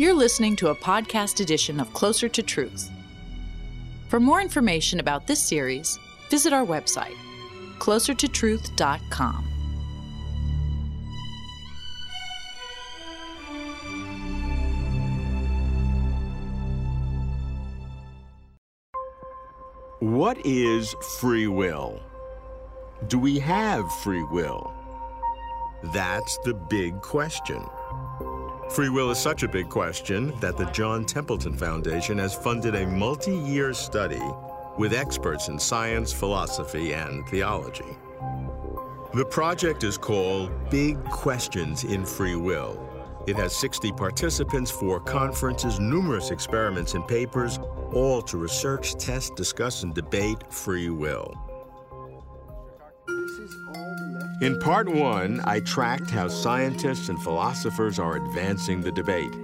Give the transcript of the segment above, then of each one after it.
You're listening to a podcast edition of Closer to Truth. For more information about this series, visit our website, closertotruth.com. What is free will? Do we have free will? That's the big question. Free will is such a big question that the John Templeton Foundation has funded a multi year study with experts in science, philosophy, and theology. The project is called Big Questions in Free Will. It has 60 participants, four conferences, numerous experiments and papers, all to research, test, discuss, and debate free will. In part one, I tracked how scientists and philosophers are advancing the debate.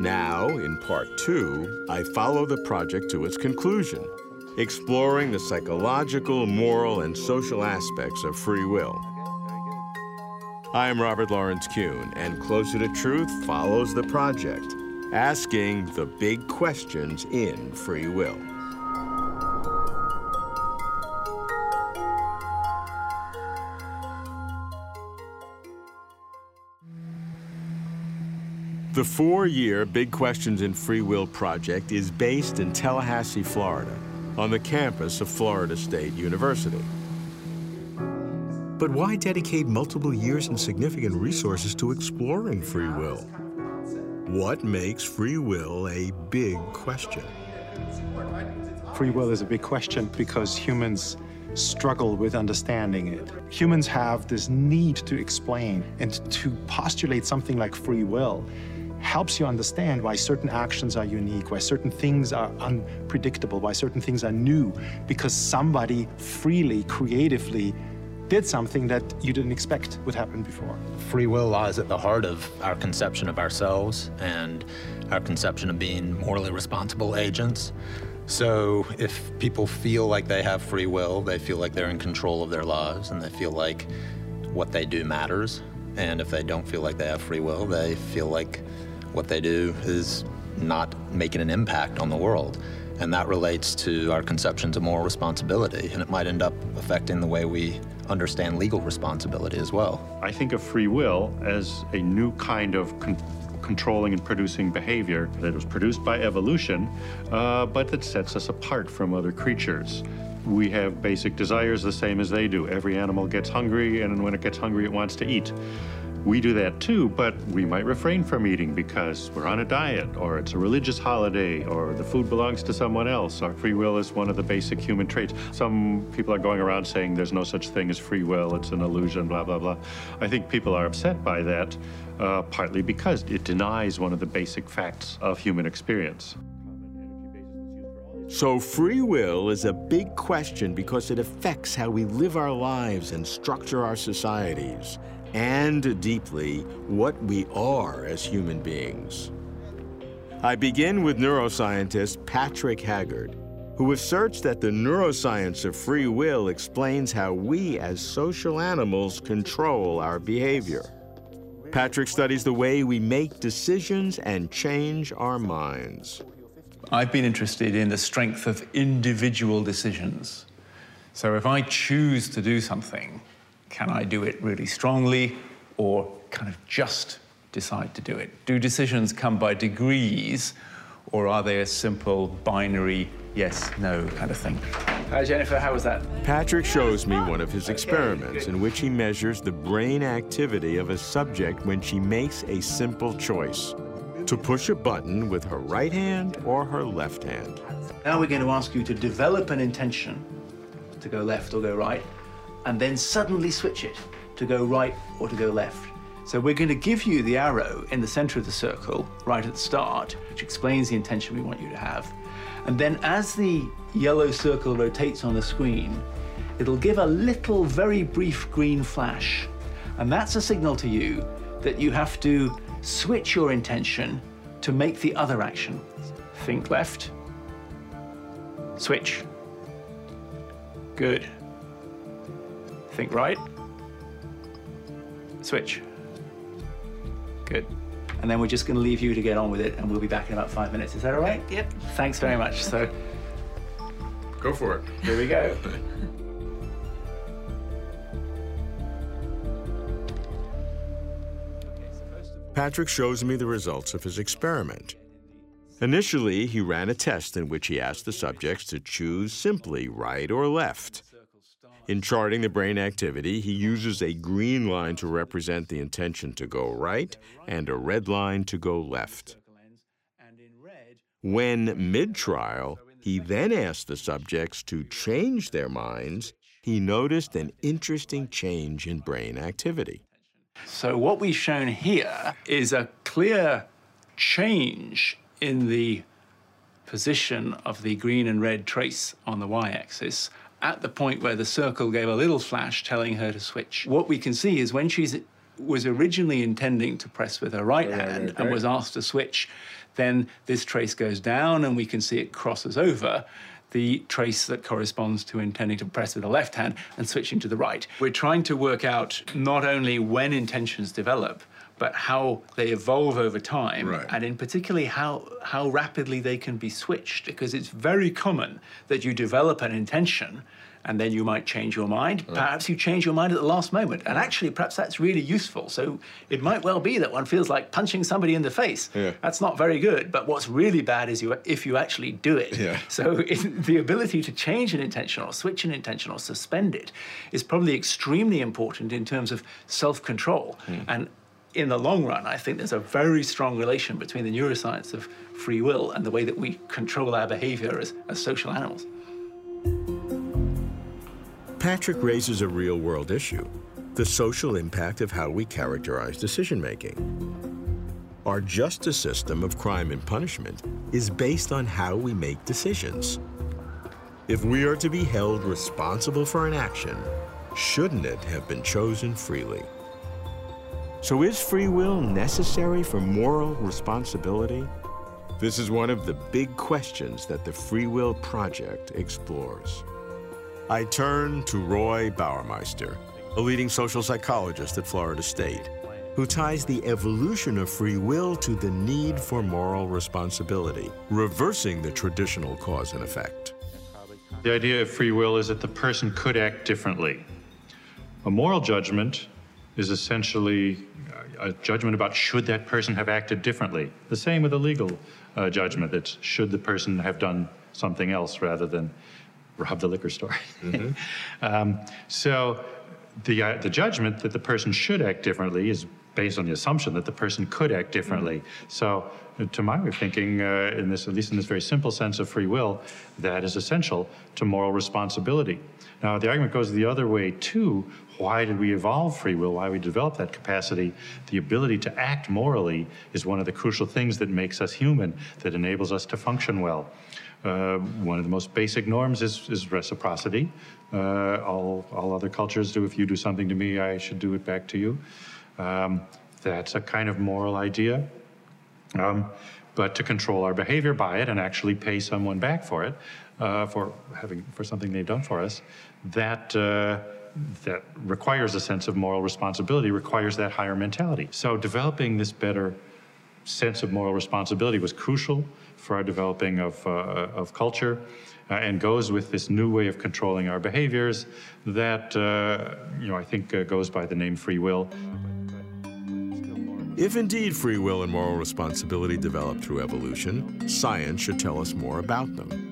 Now, in part two, I follow the project to its conclusion, exploring the psychological, moral, and social aspects of free will. I'm Robert Lawrence Kuhn, and Closer to Truth follows the project, asking the big questions in free will. The four year Big Questions in Free Will project is based in Tallahassee, Florida, on the campus of Florida State University. But why dedicate multiple years and significant resources to exploring free will? What makes free will a big question? Free will is a big question because humans struggle with understanding it. Humans have this need to explain and to postulate something like free will helps you understand why certain actions are unique, why certain things are unpredictable, why certain things are new, because somebody freely, creatively did something that you didn't expect would happen before. Free will lies at the heart of our conception of ourselves and our conception of being morally responsible agents. So if people feel like they have free will, they feel like they're in control of their lives and they feel like what they do matters. And if they don't feel like they have free will, they feel like what they do is not making an impact on the world. And that relates to our conceptions of moral responsibility, and it might end up affecting the way we understand legal responsibility as well. I think of free will as a new kind of con controlling and producing behavior that was produced by evolution, uh, but that sets us apart from other creatures. We have basic desires the same as they do. Every animal gets hungry, and when it gets hungry, it wants to eat. We do that too, but we might refrain from eating because we're on a diet, or it's a religious holiday, or the food belongs to someone else. Our free will is one of the basic human traits. Some people are going around saying there's no such thing as free will, it's an illusion, blah, blah, blah. I think people are upset by that, uh, partly because it denies one of the basic facts of human experience. So, free will is a big question because it affects how we live our lives and structure our societies and deeply what we are as human beings. I begin with neuroscientist Patrick Haggard, who asserts that the neuroscience of free will explains how we as social animals control our behavior. Patrick studies the way we make decisions and change our minds. I've been interested in the strength of individual decisions. So if I choose to do something, can I do it really strongly or kind of just decide to do it? Do decisions come by degrees or are they a simple binary yes, no kind of thing? Hi, Jennifer, how was that? Patrick shows me one of his experiments in which he measures the brain activity of a subject when she makes a simple choice to push a button with her right hand or her left hand. Now we're going to ask you to develop an intention to go left or go right and then suddenly switch it to go right or to go left. So we're going to give you the arrow in the center of the circle right at the start, which explains the intention we want you to have. And then as the yellow circle rotates on the screen, it'll give a little, very brief green flash. And that's a signal to you that you have to switch your intention to make the other action. Think left, switch. Good. Think right. Switch. Good. and then we're just going to leave you to get on with it, and we'll be back in about five minutes. Is that all right? Yep. Thanks very much. So Go for it. here we go. Patrick shows me the results of his experiment. Initially, he ran a test in which he asked the subjects to choose simply right or left. In charting the brain activity, he uses a green line to represent the intention to go right and a red line to go left. When mid trial, he then asked the subjects to change their minds, he noticed an interesting change in brain activity. So what we've shown here is a clear change in the position of the green and red trace on the y-axis at the point where the circle gave a little flash telling her to switch. What we can see is when she was originally intending to press with her right hand and was asked to switch, then this trace goes down and we can see it crosses over the trace that corresponds to intending to press with the left hand and switching to the right. We're trying to work out not only when intentions develop, but how they evolve over time, Right. and in particularly how how rapidly they can be switched. Because it's very common that you develop an intention, and then you might change your mind. Perhaps you change your mind at the last moment, and actually, perhaps that's really useful. So it might well be that one feels like punching somebody in the face. Yeah. That's not very good. But what's really bad is you if you actually do it. Yeah. So it, the ability to change an intention or switch an intention or suspend it is probably extremely important in terms of self-control. Hmm. And in the long run, I think there's a very strong relation between the neuroscience of free will and the way that we control our behavior as, as social animals. Patrick raises a real world issue the social impact of how we characterize decision making. Our justice system of crime and punishment is based on how we make decisions. If we are to be held responsible for an action, shouldn't it have been chosen freely? So, is free will necessary for moral responsibility? This is one of the big questions that the Free Will Project explores. I turn to Roy Baumeister, a leading social psychologist at Florida State, who ties the evolution of free will to the need for moral responsibility, reversing the traditional cause and effect. The idea of free will is that the person could act differently. A moral judgment is essentially a judgment about should that person have acted differently. The same with a legal uh, judgment. It's should the person have done something else rather than rob the liquor store. um, so the, uh, the judgment that the person should act differently is based on the assumption that the person could act differently. So, uh, to my way of thinking, uh, in this, at least in this very simple sense of free will, that is essential to moral responsibility. Now, the argument goes the other way too. Why did we evolve free will? Why we develop that capacity? The ability to act morally is one of the crucial things that makes us human, that enables us to function well. Uh, one of the most basic norms is, is reciprocity. Uh, all, all other cultures do if you do something to me, I should do it back to you. Um, that's a kind of moral idea. Um, but to control our behavior by it and actually pay someone back for it, uh, for having for something they've done for us, that uh, that requires a sense of moral responsibility, requires that higher mentality. So developing this better sense of moral responsibility was crucial for our developing of, uh, of culture uh, and goes with this new way of controlling our behaviors that, uh, you know, I think uh, goes by the name free will. If indeed free will and moral responsibility develop through evolution, science should tell us more about them.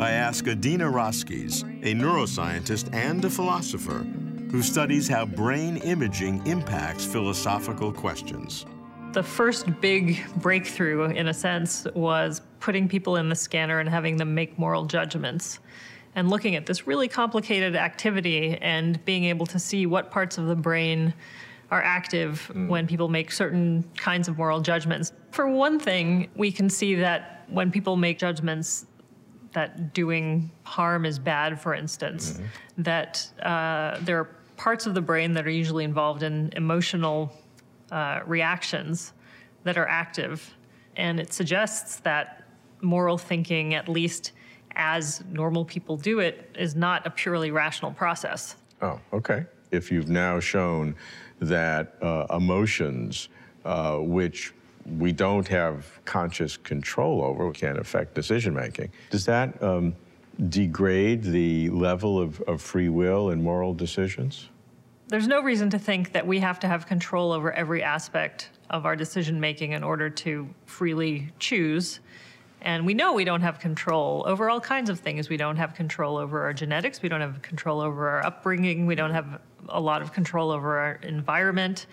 I ask Adina Roskies, a neuroscientist and a philosopher, who studies how brain imaging impacts philosophical questions. The first big breakthrough, in a sense, was putting people in the scanner and having them make moral judgments. And looking at this really complicated activity and being able to see what parts of the brain are active hmm. when people make certain kinds of moral judgments. For one thing, we can see that when people make judgments that doing harm is bad, for instance, that uh, there are parts of the brain that are usually involved in emotional uh, reactions that are active. And it suggests that moral thinking, at least as normal people do it, is not a purely rational process. Oh, okay. If you've now shown that uh, emotions uh, which we don't have conscious control over, we can't affect decision making. Does that um, degrade the level of, of free will in moral decisions? There's no reason to think that we have to have control over every aspect of our decision making in order to freely choose. And we know we don't have control over all kinds of things. We don't have control over our genetics. We don't have control over our upbringing. We don't have a lot of control over our environment.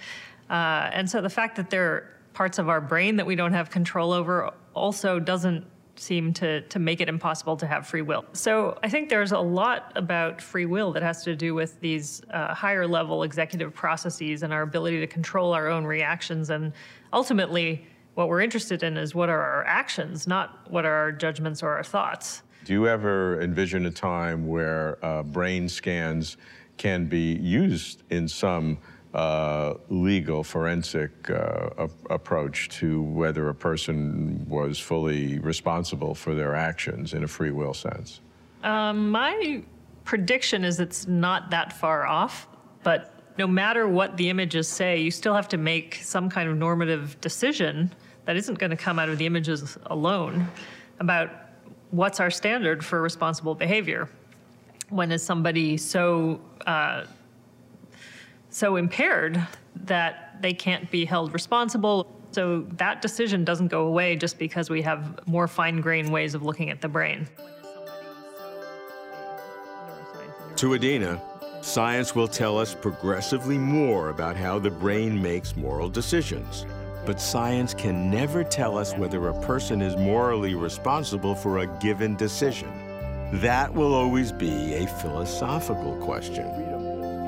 Uh, and so the fact that there parts of our brain that we don't have control over also doesn't seem to, to make it impossible to have free will. So I think there's a lot about free will that has to do with these uh, higher level executive processes and our ability to control our own reactions. And ultimately, what we're interested in is what are our actions, not what are our judgments or our thoughts. Do you ever envision a time where uh, brain scans can be used in some uh, legal forensic uh, approach to whether a person was fully responsible for their actions in a free will sense? Um, my prediction is it's not that far off, but no matter what the images say, you still have to make some kind of normative decision that isn't going to come out of the images alone about what's our standard for responsible behavior. When is somebody so uh, so impaired that they can't be held responsible. So that decision doesn't go away just because we have more fine grained ways of looking at the brain. To Adina, science will tell us progressively more about how the brain makes moral decisions. But science can never tell us whether a person is morally responsible for a given decision. That will always be a philosophical question.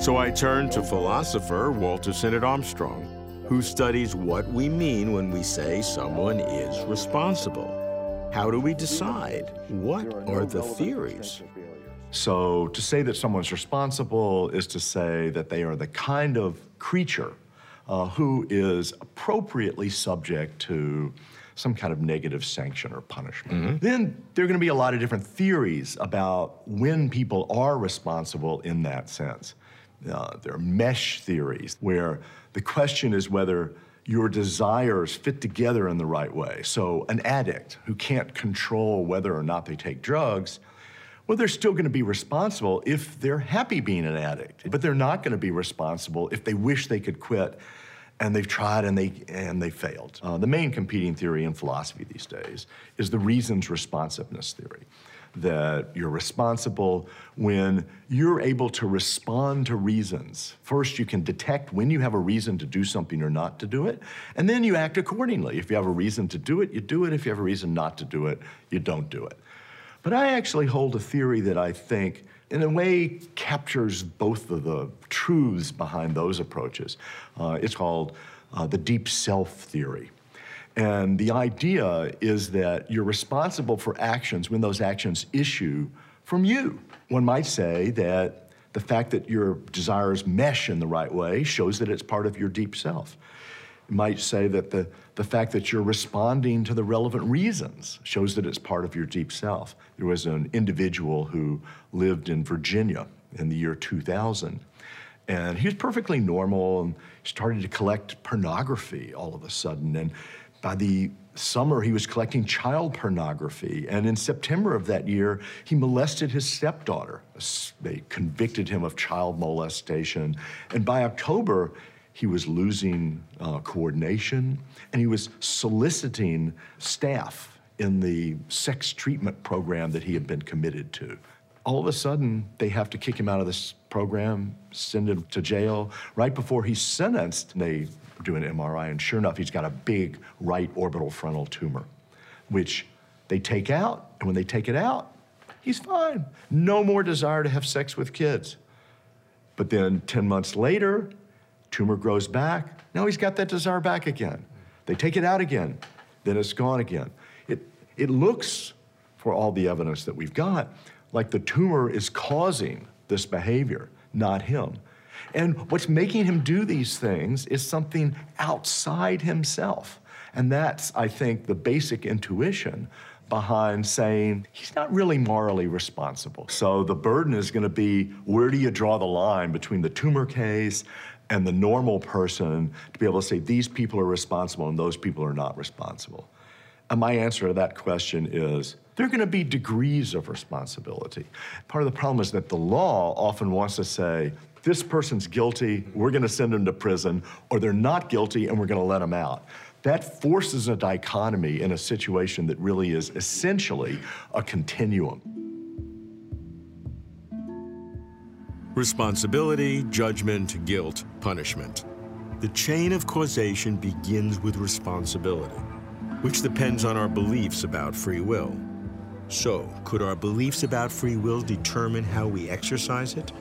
So I turn to philosopher Walter Sinnott Armstrong, who studies what we mean when we say someone is responsible. How do we decide? What are the theories? So to say that someone's responsible is to say that they are the kind of creature uh, who is appropriately subject to some kind of negative sanction or punishment. Mm -hmm. Then there are going to be a lot of different theories about when people are responsible in that sense. Uh, there are mesh theories where the question is whether your desires fit together in the right way. So, an addict who can't control whether or not they take drugs, well, they're still going to be responsible if they're happy being an addict, but they're not going to be responsible if they wish they could quit and they've tried and they and they failed. Uh, the main competing theory in philosophy these days is the reasons responsiveness theory that you're responsible when you're able to respond to reasons. First, you can detect when you have a reason to do something or not to do it, and then you act accordingly. If you have a reason to do it, you do it. If you have a reason not to do it, you don't do it. But I actually hold a theory that I think, in a way, captures both of the truths behind those approaches. Uh, it's called uh, the deep self theory. And the idea is that you're responsible for actions when those actions issue from you. One might say that the fact that your desires mesh in the right way shows that it's part of your deep self. You might say that the, the fact that you're responding to the relevant reasons shows that it's part of your deep self. There was an individual who lived in Virginia in the year 2000, and he was perfectly normal and started to collect pornography all of a sudden. And by the summer, he was collecting child pornography. And in September of that year, he molested his stepdaughter. They convicted him of child molestation. And by October, he was losing uh, coordination and he was soliciting staff in the sex treatment program that he had been committed to. All of a sudden, they have to kick him out of this program, send him to jail. Right before he's sentenced, they do an MRI, and sure enough, he's got a big right orbital frontal tumor, which they take out, and when they take it out, he's fine. No more desire to have sex with kids. But then 10 months later, tumor grows back. Now he's got that desire back again. They take it out again, then it's gone again. It, it looks, for all the evidence that we've got, like the tumor is causing this behavior, not him. And what's making him do these things is something outside himself. And that's, I think, the basic intuition behind saying he's not really morally responsible. So the burden is going to be where do you draw the line between the tumor case and the normal person to be able to say these people are responsible and those people are not responsible? And my answer to that question is there are going to be degrees of responsibility. Part of the problem is that the law often wants to say, this person's guilty, we're going to send them to prison, or they're not guilty and we're going to let them out. That forces a dichotomy in a situation that really is essentially a continuum. Responsibility, judgment, guilt, punishment. The chain of causation begins with responsibility, which depends on our beliefs about free will. So, could our beliefs about free will determine how we exercise it?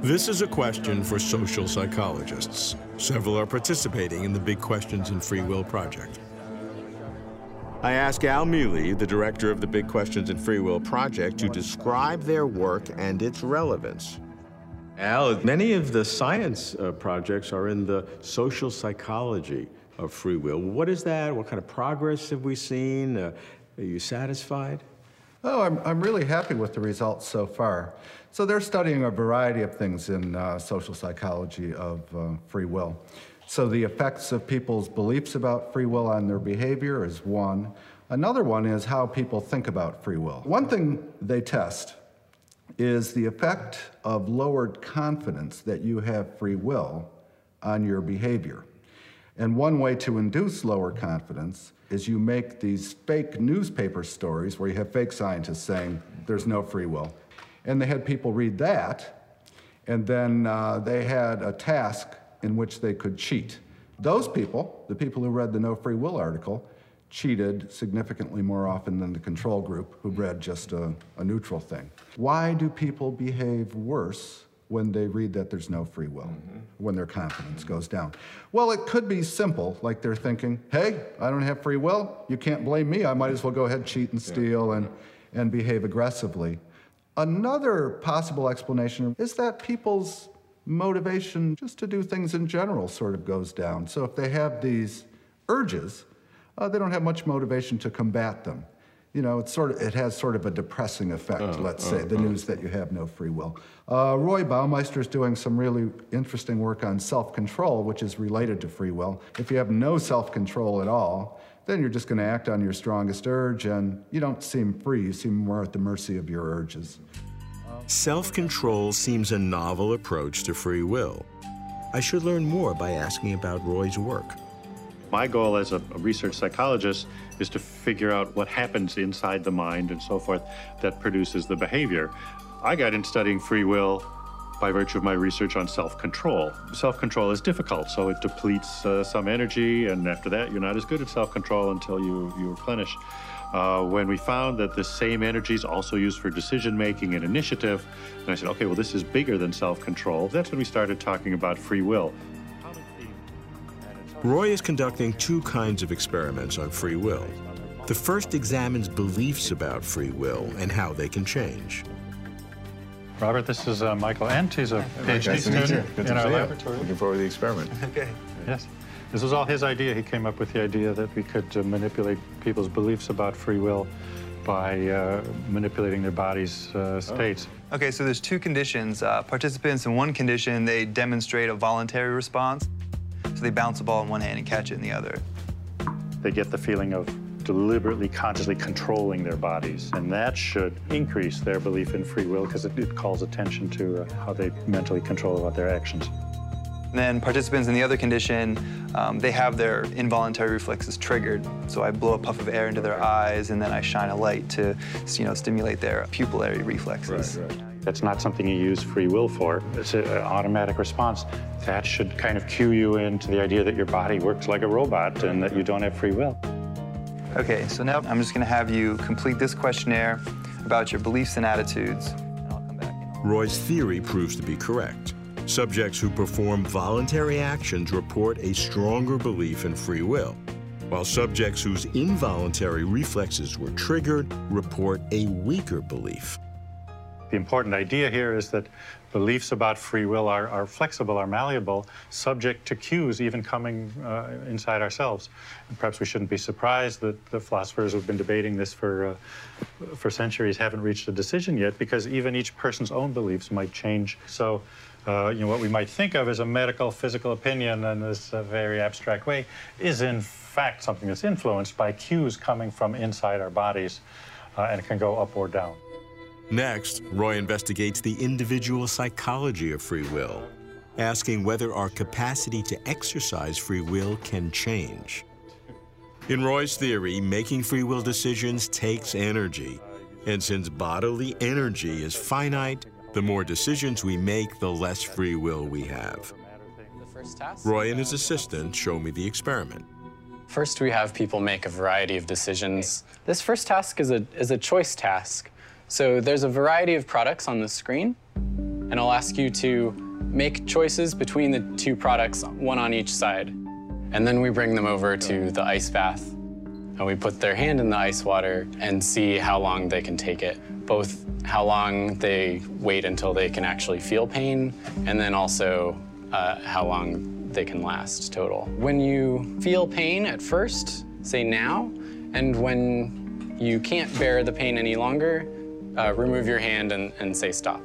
This is a question for social psychologists. Several are participating in the Big Questions in Free Will project. I ask Al Mele, the director of the Big Questions in Free Will project, to describe their work and its relevance. Al, many of the science uh, projects are in the social psychology of free will. What is that? What kind of progress have we seen? Uh, are you satisfied? Oh, I'm, I'm really happy with the results so far. So they're studying a variety of things in uh, social psychology of uh, free will. So the effects of people's beliefs about free will on their behavior is one. Another one is how people think about free will. One thing they test is the effect of lowered confidence that you have free will on your behavior. And one way to induce lower confidence is you make these fake newspaper stories where you have fake scientists saying there's no free will. And they had people read that, and then uh, they had a task in which they could cheat. Those people, the people who read the No Free Will article, cheated significantly more often than the control group who read just a, a, neutral thing. Why do people behave worse when they read that there's no free will, mm-hmm. when their confidence goes down? Well, it could be simple, like they're thinking, hey, I don't have free will, you can't blame me, I might as well go ahead, cheat and steal and, and behave aggressively. Another possible explanation is that people's motivation just to do things in general sort of goes down. So if they have these urges, uh, they don't have much motivation to combat them. You know, it's sort of, it has sort of a depressing effect, uh, let's uh, say, the uh. news that you have no free will. Uh, Roy Baumeister is doing some really interesting work on self control, which is related to free will. If you have no self control at all, then you're just going to act on your strongest urge and you don't seem free. You seem more at the mercy of your urges. Self control seems a novel approach to free will. I should learn more by asking about Roy's work. My goal as a, research psychologist is to figure out what happens inside the mind and so forth that produces the behavior. I got in studying free will by virtue of my research on self control. Self control is difficult, so it depletes uh, some energy, and after that, you're not as good at self control until you, you replenish. Uh, when we found that the same energy is also used for decision making and initiative, and I said, okay, well, this is bigger than self control. That's when we started talking about free will. Roy is conducting two kinds of experiments on free will. The first examines beliefs about free will and how they can change. Robert, this is uh, Michael Ent. He's a PhD nice student in our laboratory. Looking forward to the experiment. Okay. Yes. This was all his idea. He came up with the idea that we could uh, manipulate people's beliefs about free will by uh, manipulating their body's uh, oh. states. Oh. Okay, so there's two conditions. Uh, participants in one condition, they demonstrate a voluntary response. So they bounce the ball in one hand and catch it in the other. They get the feeling of deliberately, consciously controlling their bodies. And that should increase their belief in free will because it, it, calls attention to uh, how they mentally control about their actions. And then participants in the other condition, um, they have their involuntary reflexes triggered. So I blow a puff of air into their eyes and then I shine a light to you know, stimulate their pupillary reflexes. Right, right. That's not something you use free will for. It's an automatic response. That should kind of cue you into the idea that your body works like a robot and that you don't have free will. Okay, so now I'm just going to have you complete this questionnaire about your beliefs and attitudes. And I'll come back. Roy's theory proves to be correct. Subjects who perform voluntary actions report a stronger belief in free will, while subjects whose involuntary reflexes were triggered report a weaker belief. The important idea here is that beliefs about free will are, are flexible, are malleable, subject to cues even coming uh, inside ourselves. And perhaps we shouldn't be surprised that the philosophers who've been debating this for, uh, for centuries haven't reached a decision yet because even each person's own beliefs might change. So, uh, you know, what we might think of as a medical, physical opinion in this uh, very abstract way is in fact something that's influenced by cues coming from inside our bodies uh, and it can go up or down. Next, Roy investigates the individual psychology of free will, asking whether our capacity to exercise free will can change. In Roy's theory, making free will decisions takes energy. And since bodily energy is finite, the more decisions we make, the less free will we have. Roy and his assistant show me the experiment. First, we have people make a variety of decisions. This first task is a, is a choice task. So there's a variety of products on the screen, and I'll ask you to make choices between the two products, one on each side. And then we bring them over to the ice bath, and we put their hand in the ice water and see how long they can take it, both how long they wait until they can actually feel pain, and then also uh, how long they can last total. When you feel pain at first, say now, and when you can't bear the pain any longer, uh, remove your hand and, and say stop.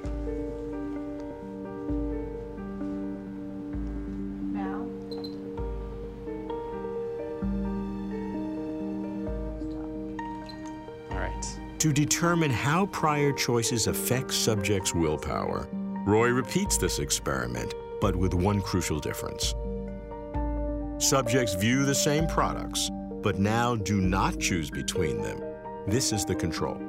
Now. All right. To determine how prior choices affect subjects' willpower, Roy repeats this experiment, but with one crucial difference. Subjects view the same products, but now do not choose between them. This is the control.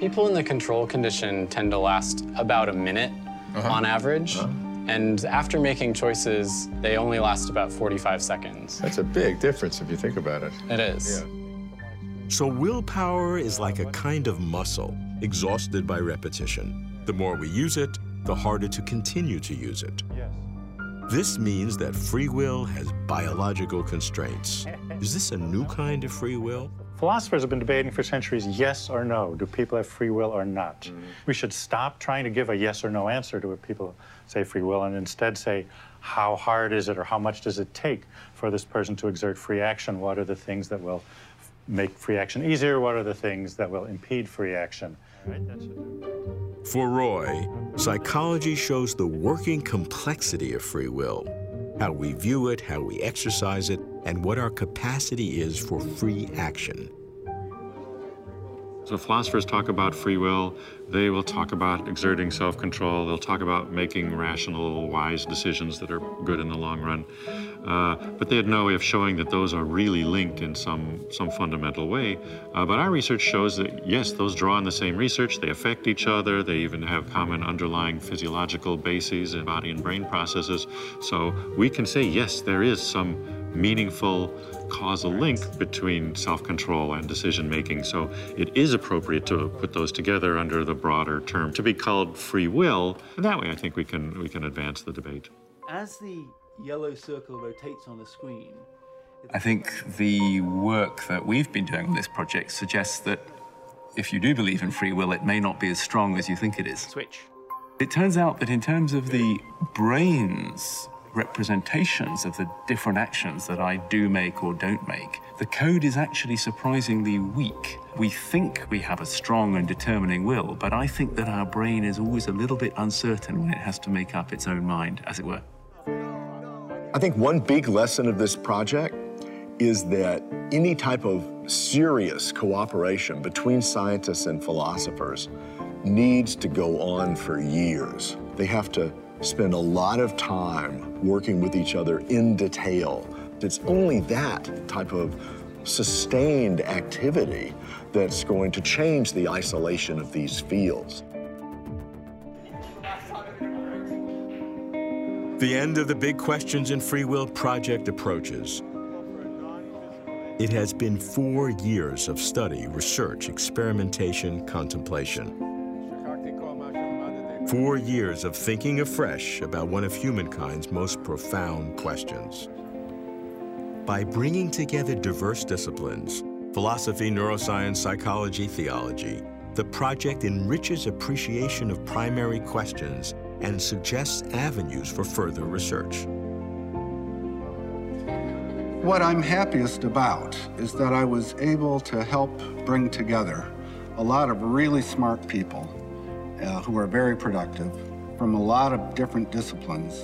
People in the control condition tend to last about a minute Uh-huh. on average. And after making choices, they only last about 45 seconds. That's a big difference if you think about it. It is. So willpower is like a kind of muscle, exhausted by repetition. The more we use it, the harder to continue to use it. Yes. This means that free will has biological constraints. Is this a new kind of free will? Philosophers have been debating for centuries yes or no. Do people have free will or not? Mm-hmm. We should stop trying to give a yes or no answer to what people say free will and instead say, how hard is it or how much does it take for this person to exert free action? What are the things that will make free action easier? What are the things that will impede free action? For Roy, psychology shows the working complexity of free will, how we view it, how we exercise it, and what our capacity is for free action. So philosophers talk about free will. They will talk about exerting self-control. They'll talk about making rational, wise decisions that are good in the long run. Uh, but they had no way of showing that those are really linked in some some fundamental way. Uh, but our research shows that yes, those draw on the same research. They affect each other. They even have common underlying physiological bases in body and brain processes. So we can say yes, there is some meaningful causal link between self-control and decision-making. So it is appropriate to put those together under the broader term to be called free will. And that way I think we can we can advance the debate. As the yellow circle rotates on the screen, I think the work that we've been doing on this project suggests that if you do believe in free will, it may not be as strong as you think it is. Switch. It turns out that in terms of the brain's representations of the different actions that I do make or don't make, the code is actually surprisingly weak. We think we have a strong and determining will, but I think that our brain is always a little bit uncertain when it has to make up its own mind, as it were. I think one big lesson of this project is that any type of serious cooperation between scientists and philosophers needs to go on for years. They have to spend a lot of time working with each other in detail. It's only that type of sustained activity that's going to change the isolation of these fields. The end of the Big Questions in Free Will project approaches. It has been four years of study, research, experimentation, contemplation. Four years of thinking afresh about one of humankind's most profound questions. By bringing together diverse disciplines, philosophy, neuroscience, psychology, theology, the project enriches appreciation of primary questions and suggests avenues for further research. What I'm happiest about is that I was able to help bring together a lot of really smart people uh, who are very productive from a lot of different disciplines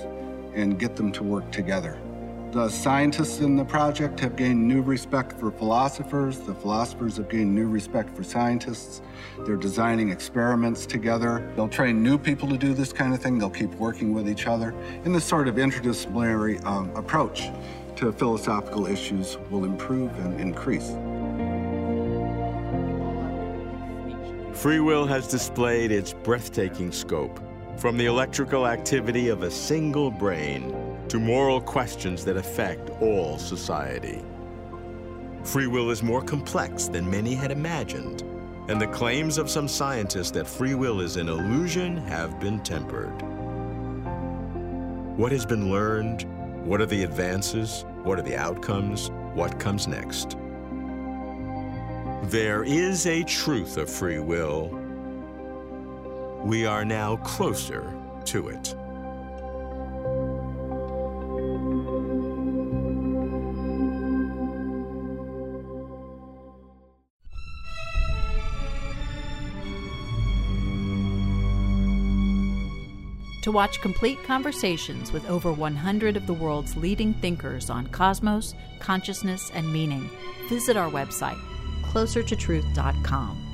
and get them to work together. The scientists in the project have gained new respect for philosophers. The philosophers have gained new respect for scientists. They're designing experiments together. They'll train new people to do this kind of thing. They'll keep working with each other. And this sort of interdisciplinary um, approach to philosophical issues will improve and increase. Free will has displayed its breathtaking scope, from the electrical activity of a single brain to moral questions that affect all society. Free will is more complex than many had imagined, and the claims of some scientists that free will is an illusion have been tempered. What has been learned? What are the advances? What are the outcomes? What comes next? There is a truth of free will. We are now closer to it. To watch complete conversations with over 100 of the world's leading thinkers on cosmos, consciousness, and meaning, visit our website, closertotruth.com.